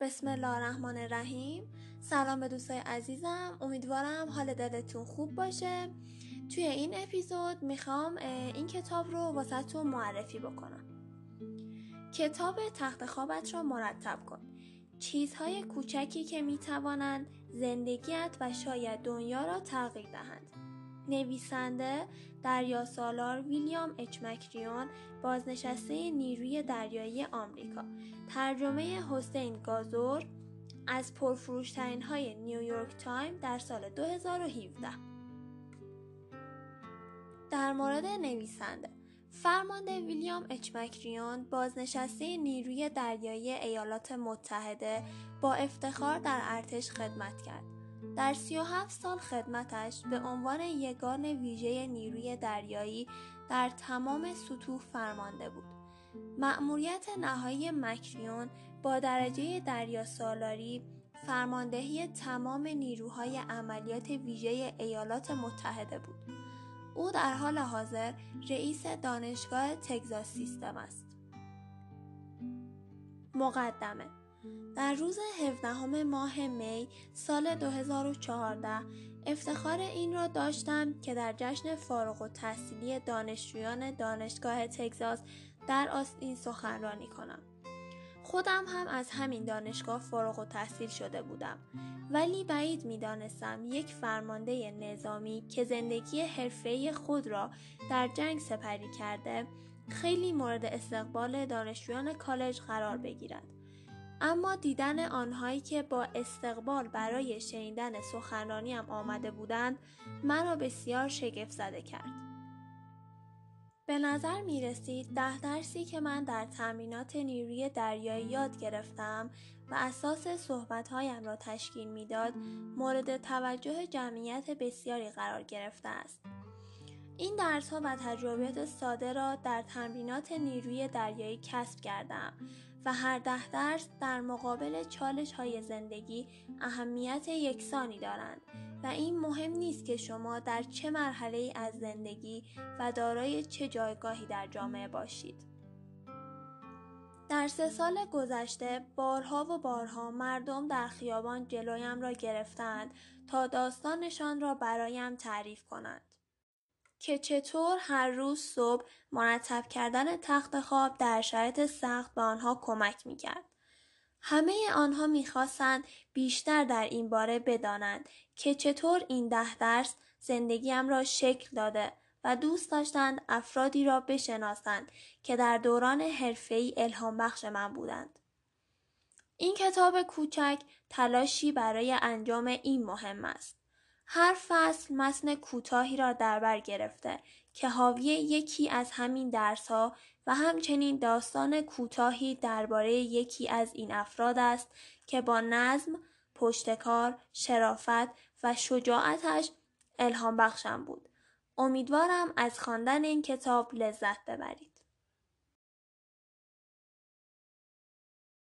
بسم الله الرحمن الرحیم. سلام به دوستای عزیزم. امیدوارم حال دلتون خوب باشه. توی این اپیزود می‌خوام این کتاب رو واسهتون معرفی بکنم. کتاب تخت خوابت را مرتب کن. چیزهای کوچکی که می‌توانند زندگیت و شاید دنیا را تغییر دهند. نویسنده دریا سالار ویلیام اچ مکریون بازنشسته نیروی دریایی آمریکا. ترجمه حسین گازور از پرفروشترین های نیویورک تایم در سال 2017 در مورد نویسنده فرمانده ویلیام اچ مکریون بازنشسته نیروی دریایی ایالات متحده با افتخار در ارتش خدمت کرد. در 37 سال خدمتش به عنوان یگان ویژه نیروی دریایی در تمام سطوح فرمانده بود. مأموریت نهایی مکریون با درجه دریا سالاری فرماندهی تمام نیروهای عملیات ویژه ایالات متحده بود. او در حال حاضر رئیس دانشگاه تگزاس سیستم است. مقدمه در روز 17 ماه می سال 2014 افتخار این را داشتم که در جشن فارغ و تحصیلی دانشجویان دانشگاه تگزاس در آستین سخنرانی کنم. خودم هم از همین دانشگاه فارغ و تحصیل شده بودم ولی بعید می دانستم یک فرمانده نظامی که زندگی حرفه‌ای خود را در جنگ سپری کرده خیلی مورد استقبال دانشجویان کالج قرار بگیرد. اما دیدن آنهایی که با استقبال برای شنیدن سخنرانیم آمده بودند مرا بسیار شگفت زده کرد. به نظر می رسید ده درسی که من در تمرینات نیروی دریایی یاد گرفتم و اساس صحبتهایم را تشکیل می‌داد مورد توجه جمعیت بسیاری قرار گرفته است. این درس ها و تجربیات ساده را در تمرینات نیروی دریایی کسب کردم و هر ده درس در مقابل چالش های زندگی اهمیت یکسانی دارند و این مهم نیست که شما در چه مرحله از زندگی و دارای چه جایگاهی در جامعه باشید. در سه سال گذشته بارها و بارها مردم در خیابان جلویم را گرفتند تا داستانشان را برایم تعریف کنند. که چطور هر روز صبح مرتب کردن تخت خواب در شرایط سخت به آنها کمک می‌کرد. همه آنها می‌خواستند بیشتر در این باره بدانند که چطور این ده درس زندگیم را شکل داده و دوست داشتند افرادی را بشناسند که در دوران حرفه‌ای الهام بخش من بودند. این کتاب کوچک تلاشی برای انجام این مهم است. هر فصل متن کوتاهی را در بر گرفته که حاوی یکی از همین درسها و همچنین داستان کوتاهی درباره یکی از این افراد است که با نظم، پشتکار، شرافت و شجاعتش الهام بخشم بود. امیدوارم از خواندن این کتاب لذت ببرید.